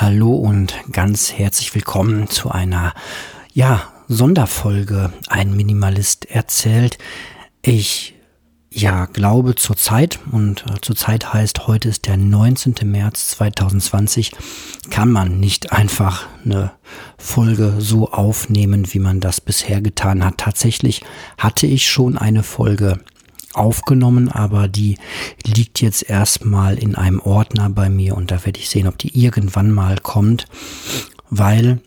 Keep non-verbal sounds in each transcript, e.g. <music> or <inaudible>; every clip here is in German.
Hallo und ganz herzlich willkommen zu einer, ja, Sonderfolge. Ein Minimalist erzählt. Ich, ja, glaube zur Zeit und äh, zur Zeit heißt, heute ist der 19. März 2020, kann man nicht einfach eine Folge so aufnehmen, wie man das bisher getan hat. Tatsächlich hatte ich schon eine Folge aufgenommen, aber die liegt jetzt erstmal in einem Ordner bei mir und da werde ich sehen, ob die irgendwann mal kommt, weil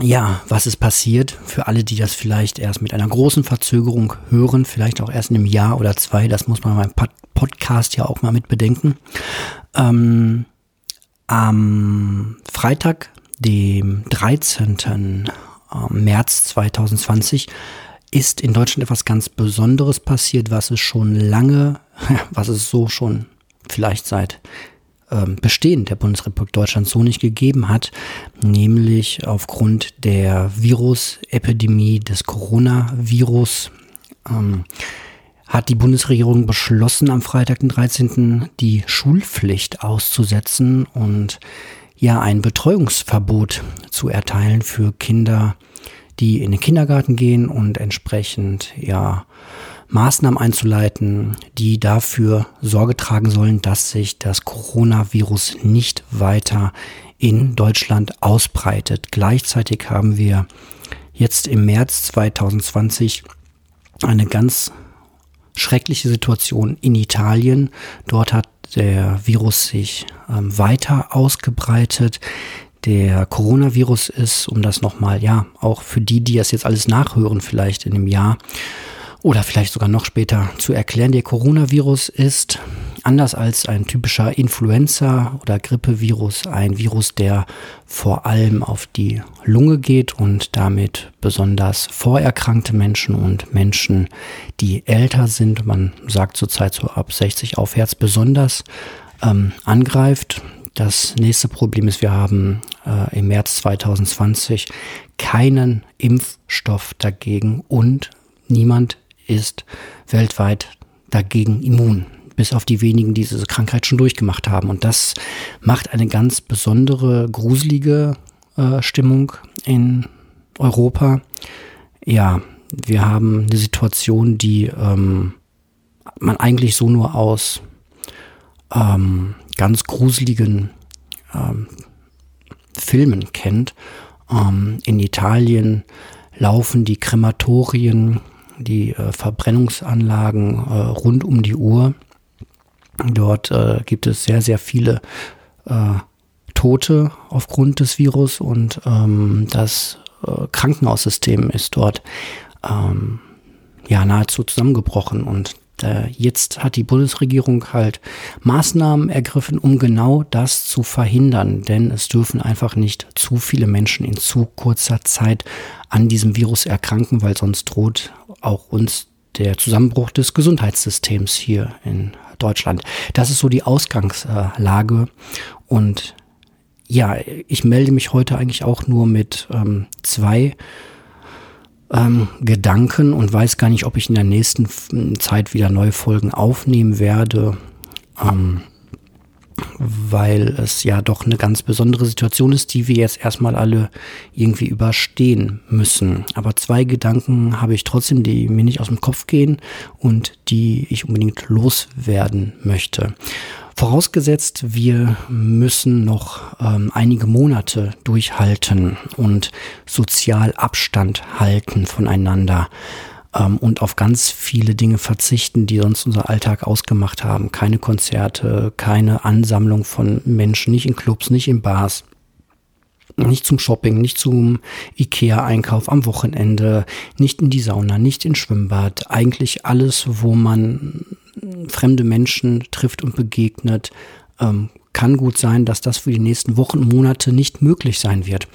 ja, was ist passiert für alle, die das vielleicht erst mit einer großen Verzögerung hören, vielleicht auch erst in einem Jahr oder zwei, das muss man beim Podcast ja auch mal mit bedenken. Ähm, am Freitag, dem 13. Ähm, März 2020, ist in Deutschland etwas ganz Besonderes passiert, was es schon lange, <laughs> was es so schon vielleicht seit ähm, Bestehen der Bundesrepublik Deutschland so nicht gegeben hat, nämlich aufgrund der Virusepidemie des Coronavirus. Ähm, hat die Bundesregierung beschlossen, am Freitag, den 13. die Schulpflicht auszusetzen und ja ein Betreuungsverbot zu erteilen für Kinder die in den Kindergarten gehen und entsprechend ja Maßnahmen einzuleiten, die dafür Sorge tragen sollen, dass sich das Coronavirus nicht weiter in Deutschland ausbreitet. Gleichzeitig haben wir jetzt im März 2020 eine ganz schreckliche Situation in Italien. Dort hat der Virus sich ähm, weiter ausgebreitet der Coronavirus ist, um das nochmal, ja, auch für die, die das jetzt alles nachhören, vielleicht in einem Jahr oder vielleicht sogar noch später zu erklären. Der Coronavirus ist anders als ein typischer Influenza- oder Grippevirus ein Virus, der vor allem auf die Lunge geht und damit besonders vorerkrankte Menschen und Menschen, die älter sind, man sagt zurzeit so ab 60 aufwärts, besonders ähm, angreift. Das nächste Problem ist, wir haben äh, im März 2020 keinen Impfstoff dagegen und niemand ist weltweit dagegen immun, bis auf die wenigen, die diese Krankheit schon durchgemacht haben. Und das macht eine ganz besondere, gruselige äh, Stimmung in Europa. Ja, wir haben eine Situation, die ähm, man eigentlich so nur aus ähm, ganz gruseligen ähm, Filmen kennt. Ähm, in Italien laufen die Krematorien, die äh, Verbrennungsanlagen äh, rund um die Uhr. Dort äh, gibt es sehr, sehr viele äh, Tote aufgrund des Virus und ähm, das äh, Krankenhaussystem ist dort ähm, ja nahezu zusammengebrochen und äh, jetzt hat die Bundesregierung halt Maßnahmen ergriffen, um genau das zu verhindern. Denn es dürfen einfach nicht zu viele Menschen in zu kurzer Zeit an diesem Virus erkranken, weil sonst droht auch uns der Zusammenbruch des Gesundheitssystems hier in Deutschland. Das ist so die Ausgangslage. Und ja, ich melde mich heute eigentlich auch nur mit ähm, zwei ähm, Gedanken und weiß gar nicht, ob ich in der nächsten Zeit wieder neue Folgen aufnehmen werde, ähm, weil es ja doch eine ganz besondere Situation ist, die wir jetzt erstmal alle irgendwie überstehen müssen. Aber zwei Gedanken habe ich trotzdem, die mir nicht aus dem Kopf gehen und die ich unbedingt loswerden möchte. Vorausgesetzt, wir müssen noch ähm, einige Monate durchhalten und sozial Abstand halten voneinander ähm, und auf ganz viele Dinge verzichten, die sonst unser Alltag ausgemacht haben. Keine Konzerte, keine Ansammlung von Menschen, nicht in Clubs, nicht in Bars nicht zum Shopping, nicht zum Ikea-Einkauf am Wochenende, nicht in die Sauna, nicht ins Schwimmbad. Eigentlich alles, wo man fremde Menschen trifft und begegnet, ähm, kann gut sein, dass das für die nächsten Wochen Monate nicht möglich sein wird.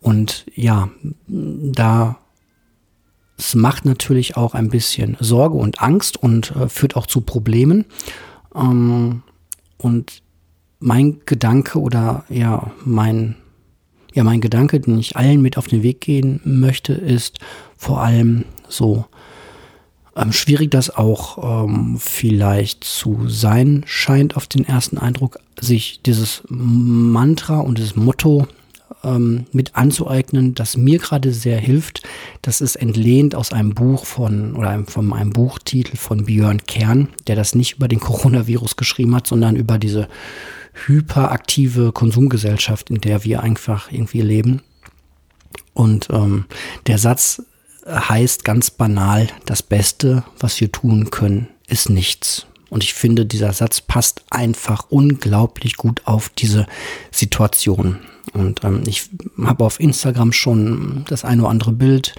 Und ja, da es macht natürlich auch ein bisschen Sorge und Angst und äh, führt auch zu Problemen. Ähm, und mein Gedanke oder ja, mein, ja, mein Gedanke, den ich allen mit auf den Weg gehen möchte, ist vor allem so, ähm, schwierig das auch ähm, vielleicht zu sein scheint auf den ersten Eindruck, sich dieses Mantra und dieses Motto ähm, mit anzueignen, das mir gerade sehr hilft. Das ist entlehnt aus einem Buch von oder einem, von einem Buchtitel von Björn Kern, der das nicht über den Coronavirus geschrieben hat, sondern über diese hyperaktive Konsumgesellschaft, in der wir einfach irgendwie leben. Und ähm, der Satz heißt ganz banal, das Beste, was wir tun können, ist nichts. Und ich finde, dieser Satz passt einfach unglaublich gut auf diese Situation. Und ähm, ich habe auf Instagram schon das eine oder andere Bild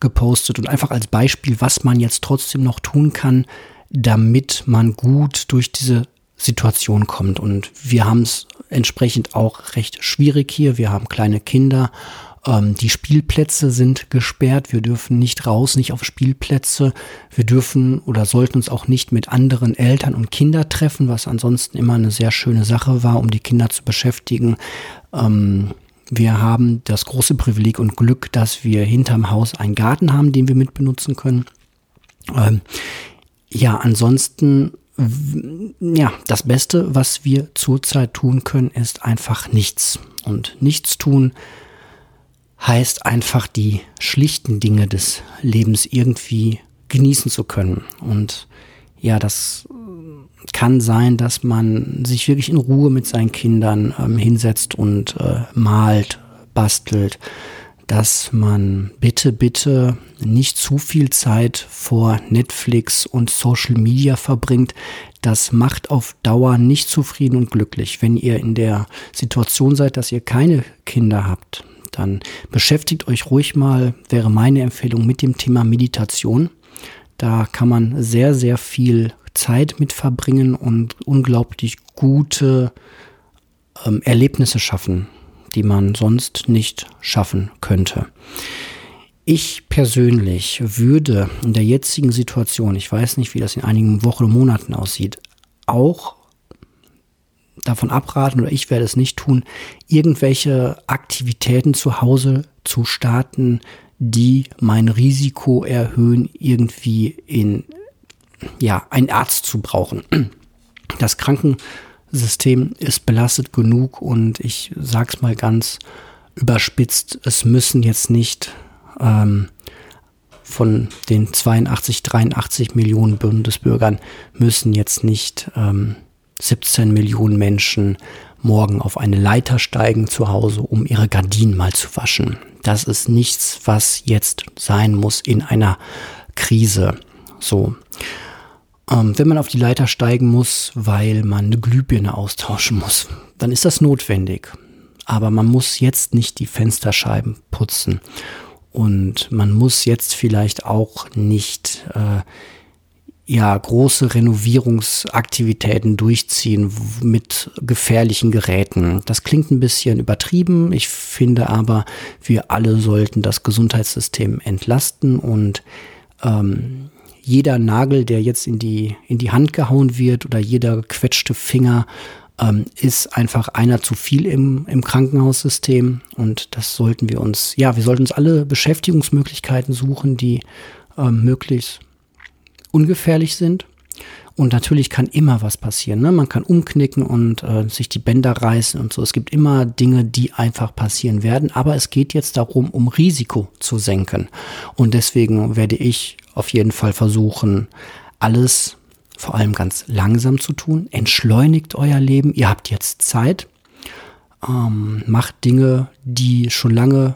gepostet und einfach als Beispiel, was man jetzt trotzdem noch tun kann, damit man gut durch diese Situation kommt. Und wir haben es entsprechend auch recht schwierig hier. Wir haben kleine Kinder ähm, die Spielplätze sind gesperrt. Wir dürfen nicht raus, nicht auf Spielplätze. Wir dürfen oder sollten uns auch nicht mit anderen Eltern und Kindern treffen, was ansonsten immer eine sehr schöne Sache war, um die Kinder zu beschäftigen. Ähm, wir haben das große Privileg und Glück, dass wir hinterm Haus einen Garten haben, den wir mitbenutzen können. Ähm, ja, ansonsten, ja, das Beste, was wir zurzeit tun können, ist einfach nichts. Und nichts tun heißt einfach die schlichten Dinge des Lebens irgendwie genießen zu können. Und ja, das kann sein, dass man sich wirklich in Ruhe mit seinen Kindern ähm, hinsetzt und äh, malt, bastelt, dass man bitte, bitte nicht zu viel Zeit vor Netflix und Social Media verbringt. Das macht auf Dauer nicht zufrieden und glücklich. Wenn ihr in der Situation seid, dass ihr keine Kinder habt, dann beschäftigt euch ruhig mal, wäre meine Empfehlung, mit dem Thema Meditation. Da kann man sehr, sehr viel Zeit mit verbringen und unglaublich gute ähm, Erlebnisse schaffen, die man sonst nicht schaffen könnte. Ich persönlich würde in der jetzigen Situation, ich weiß nicht, wie das in einigen Wochen und Monaten aussieht, auch davon abraten oder ich werde es nicht tun, irgendwelche Aktivitäten zu Hause zu starten, die mein Risiko erhöhen, irgendwie in ja, einen Arzt zu brauchen. Das Krankensystem ist belastet genug und ich sag's mal ganz überspitzt, es müssen jetzt nicht ähm, von den 82, 83 Millionen Bundesbürgern müssen jetzt nicht ähm, 17 Millionen Menschen morgen auf eine Leiter steigen zu Hause, um ihre Gardinen mal zu waschen. Das ist nichts, was jetzt sein muss in einer Krise. So. Ähm, wenn man auf die Leiter steigen muss, weil man eine Glühbirne austauschen muss, dann ist das notwendig. Aber man muss jetzt nicht die Fensterscheiben putzen. Und man muss jetzt vielleicht auch nicht äh, ja, große Renovierungsaktivitäten durchziehen mit gefährlichen Geräten. Das klingt ein bisschen übertrieben. Ich finde aber, wir alle sollten das Gesundheitssystem entlasten und ähm, jeder Nagel, der jetzt in die, in die Hand gehauen wird oder jeder gequetschte Finger, ähm, ist einfach einer zu viel im, im Krankenhaussystem. Und das sollten wir uns, ja, wir sollten uns alle Beschäftigungsmöglichkeiten suchen, die ähm, möglichst ungefährlich sind. Und natürlich kann immer was passieren. Ne? Man kann umknicken und äh, sich die Bänder reißen und so. Es gibt immer Dinge, die einfach passieren werden. Aber es geht jetzt darum, um Risiko zu senken. Und deswegen werde ich auf jeden Fall versuchen, alles vor allem ganz langsam zu tun. Entschleunigt euer Leben. Ihr habt jetzt Zeit. Ähm, macht Dinge, die schon lange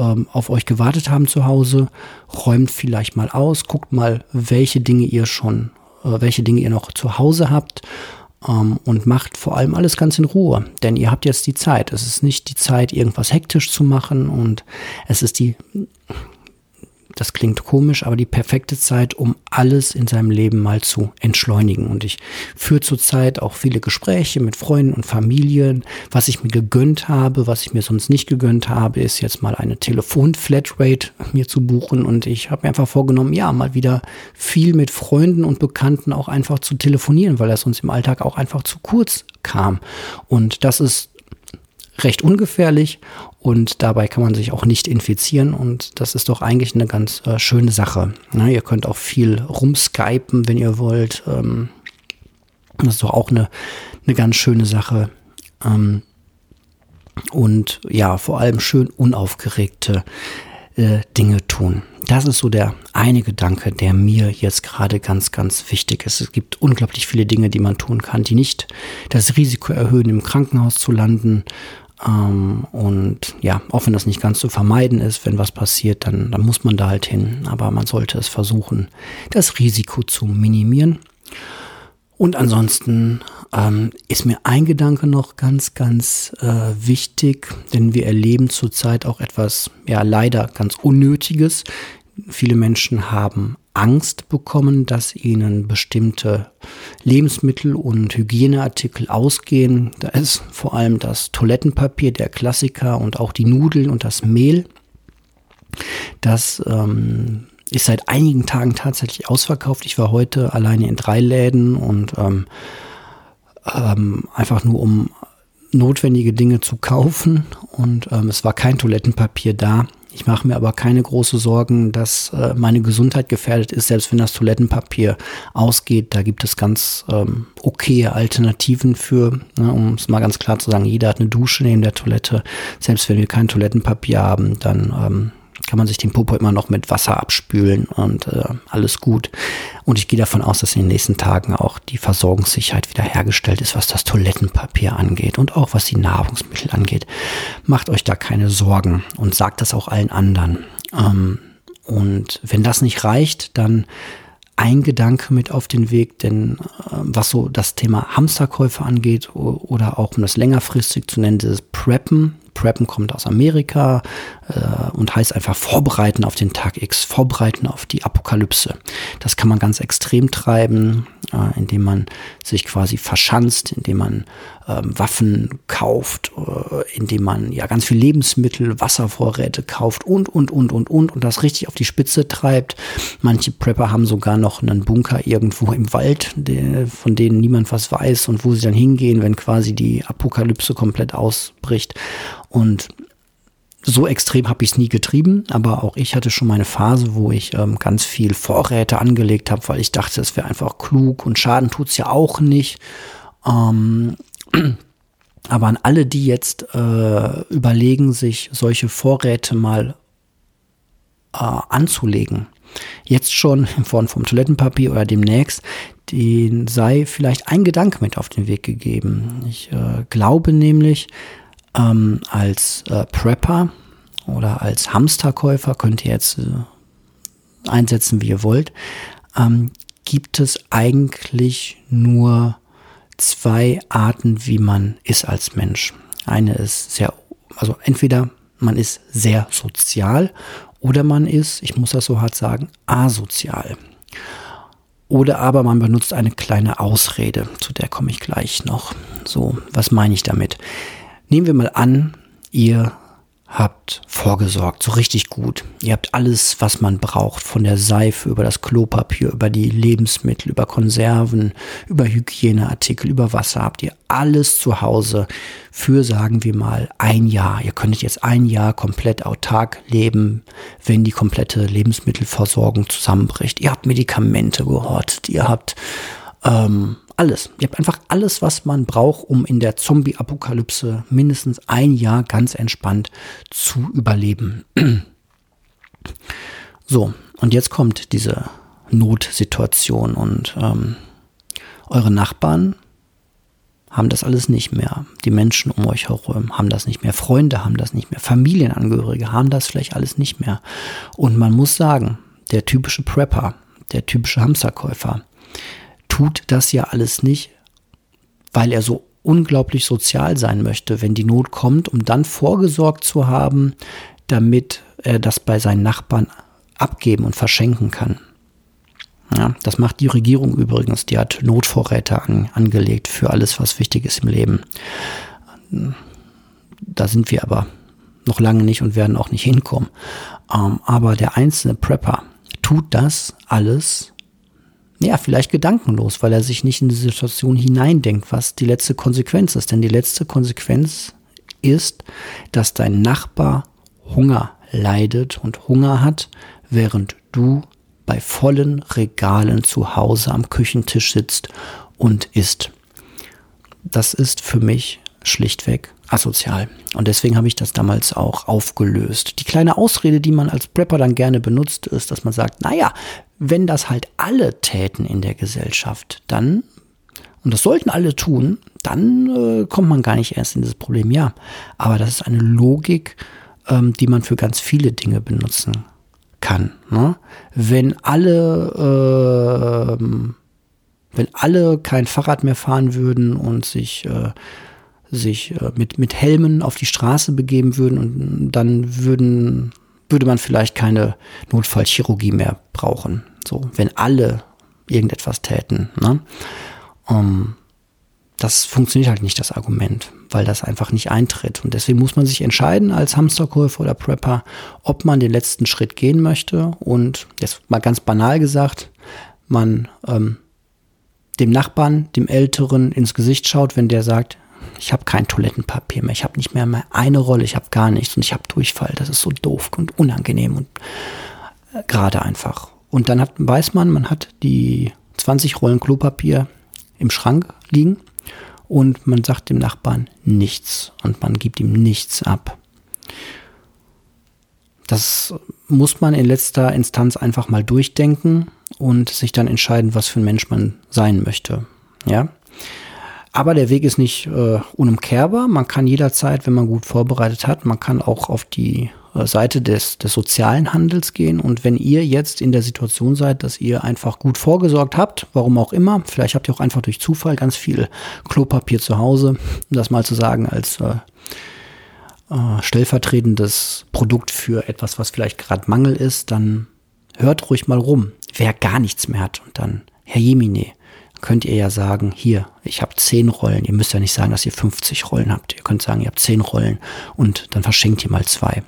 ähm, auf euch gewartet haben zu Hause, räumt vielleicht mal aus, guckt mal, welche Dinge ihr schon, äh, welche Dinge ihr noch zu Hause habt ähm, und macht vor allem alles ganz in Ruhe, denn ihr habt jetzt die Zeit. Es ist nicht die Zeit, irgendwas hektisch zu machen und es ist die das klingt komisch, aber die perfekte Zeit, um alles in seinem Leben mal zu entschleunigen. Und ich führe zurzeit auch viele Gespräche mit Freunden und Familien. Was ich mir gegönnt habe, was ich mir sonst nicht gegönnt habe, ist jetzt mal eine Telefon-Flatrate mir zu buchen. Und ich habe mir einfach vorgenommen, ja, mal wieder viel mit Freunden und Bekannten auch einfach zu telefonieren, weil das uns im Alltag auch einfach zu kurz kam. Und das ist recht ungefährlich und dabei kann man sich auch nicht infizieren und das ist doch eigentlich eine ganz äh, schöne Sache. Na, ihr könnt auch viel rumskypen, wenn ihr wollt. Ähm, das ist doch auch eine, eine ganz schöne Sache. Ähm, und ja, vor allem schön unaufgeregte äh, Dinge tun. Das ist so der eine Gedanke, der mir jetzt gerade ganz, ganz wichtig ist. Es gibt unglaublich viele Dinge, die man tun kann, die nicht das Risiko erhöhen, im Krankenhaus zu landen. Ähm, und ja, auch wenn das nicht ganz zu vermeiden ist, wenn was passiert, dann, dann muss man da halt hin. Aber man sollte es versuchen, das Risiko zu minimieren. Und ansonsten ähm, ist mir ein Gedanke noch ganz, ganz äh, wichtig, denn wir erleben zurzeit auch etwas, ja leider ganz Unnötiges. Viele Menschen haben Angst bekommen, dass ihnen bestimmte Lebensmittel und Hygieneartikel ausgehen. Da ist vor allem das Toilettenpapier, der Klassiker und auch die Nudeln und das Mehl. Das ähm, ist seit einigen Tagen tatsächlich ausverkauft. Ich war heute alleine in drei Läden und ähm, ähm, einfach nur um notwendige Dinge zu kaufen und ähm, es war kein Toilettenpapier da. Ich mache mir aber keine große Sorgen, dass äh, meine Gesundheit gefährdet ist, selbst wenn das Toilettenpapier ausgeht. Da gibt es ganz ähm, okaye Alternativen für, ne, um es mal ganz klar zu sagen, jeder hat eine Dusche neben der Toilette. Selbst wenn wir kein Toilettenpapier haben, dann ähm, kann man sich den Popo immer noch mit Wasser abspülen und äh, alles gut. Und ich gehe davon aus, dass in den nächsten Tagen auch die Versorgungssicherheit wiederhergestellt ist, was das Toilettenpapier angeht und auch was die Nahrungsmittel angeht. Macht euch da keine Sorgen und sagt das auch allen anderen. Ähm, und wenn das nicht reicht, dann ein Gedanke mit auf den Weg, denn äh, was so das Thema Hamsterkäufe angeht oder auch um das längerfristig zu nennen, dieses Preppen, Preppen kommt aus Amerika äh, und heißt einfach vorbereiten auf den Tag X, vorbereiten auf die Apokalypse. Das kann man ganz extrem treiben, äh, indem man sich quasi verschanzt, indem man ähm, Waffen kauft, äh, indem man ja ganz viel Lebensmittel, Wasservorräte kauft und, und, und, und, und und das richtig auf die Spitze treibt. Manche Prepper haben sogar noch einen Bunker irgendwo im Wald, der, von denen niemand was weiß und wo sie dann hingehen, wenn quasi die Apokalypse komplett ausbricht. Und so extrem habe ich es nie getrieben, aber auch ich hatte schon meine Phase, wo ich ähm, ganz viel Vorräte angelegt habe, weil ich dachte, es wäre einfach klug und Schaden tut es ja auch nicht. Ähm, <clears throat> aber an alle, die jetzt äh, überlegen, sich solche Vorräte mal äh, anzulegen, jetzt schon in Form vom Toilettenpapier oder demnächst, den sei vielleicht ein Gedanke mit auf den Weg gegeben. Ich äh, glaube nämlich, ähm, als äh, Prepper oder als Hamsterkäufer könnt ihr jetzt äh, einsetzen, wie ihr wollt, ähm, gibt es eigentlich nur zwei Arten, wie man ist als Mensch. Eine ist sehr, also entweder man ist sehr sozial oder man ist, ich muss das so hart sagen, asozial. Oder aber man benutzt eine kleine Ausrede, zu der komme ich gleich noch. So, was meine ich damit? Nehmen wir mal an, ihr habt vorgesorgt, so richtig gut. Ihr habt alles, was man braucht, von der Seife über das Klopapier, über die Lebensmittel, über Konserven, über Hygieneartikel, über Wasser. Habt ihr alles zu Hause für, sagen wir mal, ein Jahr. Ihr könntet jetzt ein Jahr komplett autark leben, wenn die komplette Lebensmittelversorgung zusammenbricht. Ihr habt Medikamente gehortet, ihr habt ähm, alles. Ihr habt einfach alles, was man braucht, um in der Zombie-Apokalypse mindestens ein Jahr ganz entspannt zu überleben. <clears throat> so, und jetzt kommt diese Notsituation und ähm, eure Nachbarn haben das alles nicht mehr. Die Menschen um euch herum haben das nicht mehr. Freunde haben das nicht mehr. Familienangehörige haben das vielleicht alles nicht mehr. Und man muss sagen, der typische Prepper, der typische Hamsterkäufer, tut das ja alles nicht, weil er so unglaublich sozial sein möchte, wenn die Not kommt, um dann vorgesorgt zu haben, damit er das bei seinen Nachbarn abgeben und verschenken kann. Ja, das macht die Regierung übrigens. Die hat Notvorräte an, angelegt für alles, was wichtig ist im Leben. Da sind wir aber noch lange nicht und werden auch nicht hinkommen. Ähm, aber der einzelne Prepper tut das alles, ja, vielleicht gedankenlos, weil er sich nicht in die Situation hineindenkt, was die letzte Konsequenz ist. Denn die letzte Konsequenz ist, dass dein Nachbar Hunger leidet und Hunger hat, während du bei vollen Regalen zu Hause am Küchentisch sitzt und isst. Das ist für mich schlichtweg asozial. Und deswegen habe ich das damals auch aufgelöst. Die kleine Ausrede, die man als Prepper dann gerne benutzt, ist, dass man sagt, naja, wenn das halt alle täten in der Gesellschaft, dann, und das sollten alle tun, dann äh, kommt man gar nicht erst in dieses Problem. Ja, aber das ist eine Logik, ähm, die man für ganz viele Dinge benutzen kann. Ne? Wenn alle, äh, wenn alle kein Fahrrad mehr fahren würden und sich äh, sich äh, mit, mit Helmen auf die Straße begeben würden und dann würden, würde man vielleicht keine Notfallchirurgie mehr brauchen. So, wenn alle irgendetwas täten. Ne? Um, ähm, das funktioniert halt nicht, das Argument, weil das einfach nicht eintritt. Und deswegen muss man sich entscheiden als Hamsterkäufer oder Prepper, ob man den letzten Schritt gehen möchte. Und jetzt mal ganz banal gesagt, man ähm, dem Nachbarn, dem Älteren ins Gesicht schaut, wenn der sagt, ich habe kein Toilettenpapier mehr, ich habe nicht mehr, mehr eine Rolle, ich habe gar nichts und ich habe Durchfall. Das ist so doof und unangenehm und äh, gerade einfach. Und dann hat, weiß man, man hat die 20 Rollen Klopapier im Schrank liegen und man sagt dem Nachbarn nichts und man gibt ihm nichts ab. Das muss man in letzter Instanz einfach mal durchdenken und sich dann entscheiden, was für ein Mensch man sein möchte. Ja. Aber der Weg ist nicht äh, unumkehrbar. Man kann jederzeit, wenn man gut vorbereitet hat, man kann auch auf die äh, Seite des, des sozialen Handels gehen. Und wenn ihr jetzt in der Situation seid, dass ihr einfach gut vorgesorgt habt, warum auch immer, vielleicht habt ihr auch einfach durch Zufall ganz viel Klopapier zu Hause, um das mal zu sagen, als äh, äh, stellvertretendes Produkt für etwas, was vielleicht gerade Mangel ist, dann hört ruhig mal rum, wer gar nichts mehr hat. Und dann, Herr Jemine, könnt ihr ja sagen, hier, ich habe zehn Rollen. Ihr müsst ja nicht sagen, dass ihr 50 Rollen habt. Ihr könnt sagen, ihr habt zehn Rollen und dann verschenkt ihr mal zwei.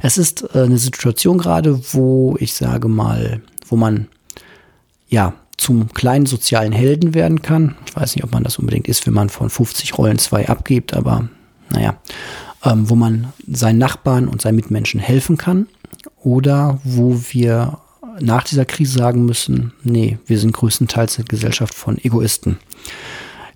Es ist äh, eine Situation gerade, wo ich sage mal, wo man ja zum kleinen sozialen Helden werden kann. Ich weiß nicht, ob man das unbedingt ist, wenn man von 50 Rollen zwei abgibt, aber naja, ähm, wo man seinen Nachbarn und seinen Mitmenschen helfen kann oder wo wir nach dieser Krise sagen müssen, nee, wir sind größtenteils eine Gesellschaft von Egoisten.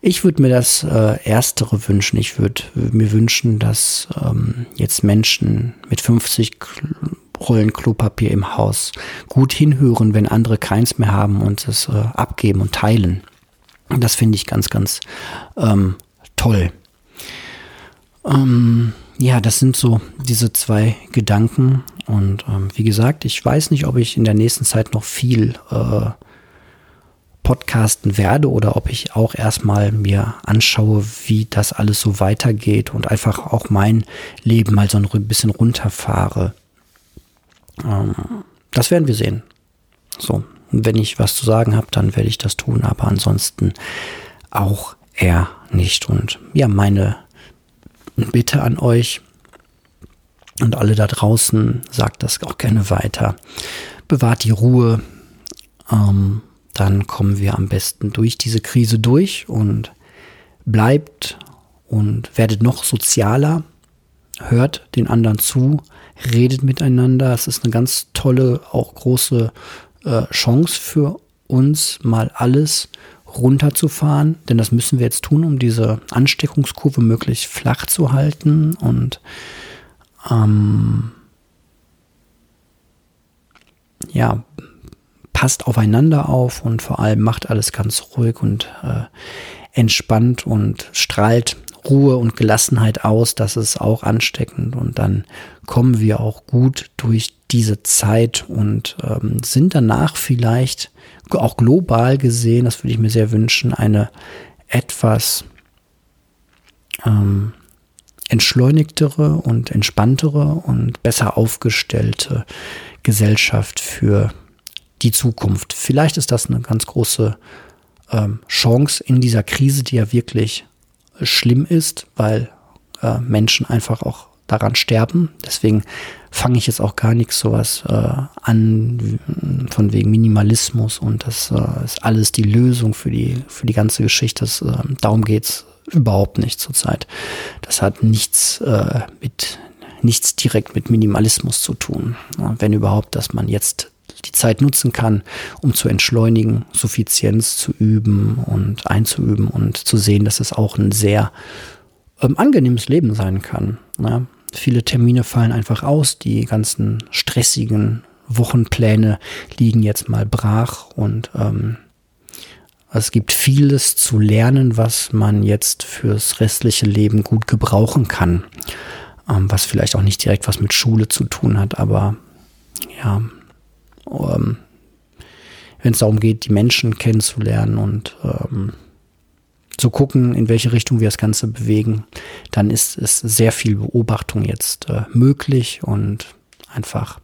Ich würde mir das äh, Erstere wünschen. Ich würde mir wünschen, dass ähm, jetzt Menschen mit 50 Rollen Klopapier im Haus gut hinhören, wenn andere keins mehr haben und es äh, abgeben und teilen. Das finde ich ganz, ganz ähm, toll. Ähm, ja, das sind so diese zwei Gedanken. Und ähm, wie gesagt, ich weiß nicht, ob ich in der nächsten Zeit noch viel äh, podcasten werde oder ob ich auch erstmal mir anschaue, wie das alles so weitergeht und einfach auch mein Leben mal so ein bisschen runterfahre. Ähm, das werden wir sehen. So, wenn ich was zu sagen habe, dann werde ich das tun, aber ansonsten auch eher nicht. Und ja, meine Bitte an euch und alle da draußen, sagt das auch gerne weiter. Bewahrt die Ruhe. Ähm, dann kommen wir am besten durch diese Krise durch und bleibt und werdet noch sozialer. Hört den anderen zu, redet miteinander. Es ist eine ganz tolle, auch große äh, Chance für uns, mal alles runterzufahren, denn das müssen wir jetzt tun, um diese Ansteckungskurve möglichst flach zu halten und ähm, ja, passt aufeinander auf und vor allem macht alles ganz ruhig und äh, entspannt und strahlt Ruhe und Gelassenheit aus. Das ist auch ansteckend und dann kommen wir auch gut durch diese Zeit und ähm, sind danach vielleicht auch global gesehen, das würde ich mir sehr wünschen, eine etwas ähm, entschleunigtere und entspanntere und besser aufgestellte Gesellschaft für die Zukunft. Vielleicht ist das eine ganz große ähm, Chance in dieser Krise, die ja wirklich schlimm ist, weil äh, Menschen einfach auch daran sterben. Deswegen fange ich jetzt auch gar nichts sowas äh, an von wegen Minimalismus und das äh, ist alles die Lösung für die für die ganze Geschichte. Das, äh, darum geht's Überhaupt nicht zurzeit. Das hat nichts äh, mit nichts direkt mit Minimalismus zu tun. Wenn überhaupt, dass man jetzt die Zeit nutzen kann, um zu entschleunigen, Suffizienz zu üben und einzuüben und zu sehen, dass es auch ein sehr ähm, angenehmes Leben sein kann. Ja. Viele Termine fallen einfach aus, die ganzen stressigen Wochenpläne liegen jetzt mal brach und ähm, es gibt vieles zu lernen, was man jetzt fürs restliche Leben gut gebrauchen kann, ähm, was vielleicht auch nicht direkt was mit Schule zu tun hat, aber ja, ähm, wenn es darum geht, die Menschen kennenzulernen und ähm, zu gucken, in welche Richtung wir das Ganze bewegen, dann ist es sehr viel Beobachtung jetzt äh, möglich und einfach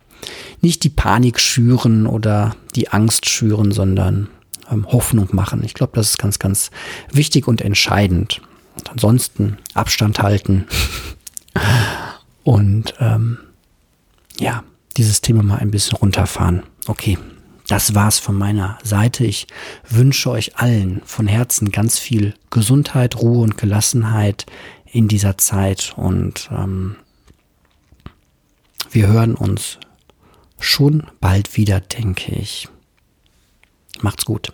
nicht die Panik schüren oder die Angst schüren, sondern ähm, Hoffnung machen. Ich glaube, das ist ganz, ganz wichtig und entscheidend. Und ansonsten Abstand halten <laughs> und ähm, ja, dieses Thema mal ein bisschen runterfahren. Okay, das war's von meiner Seite. Ich wünsche euch allen von Herzen ganz viel Gesundheit, Ruhe und Gelassenheit in dieser Zeit und ähm, wir hören uns schon bald wieder, denke ich. Macht's gut.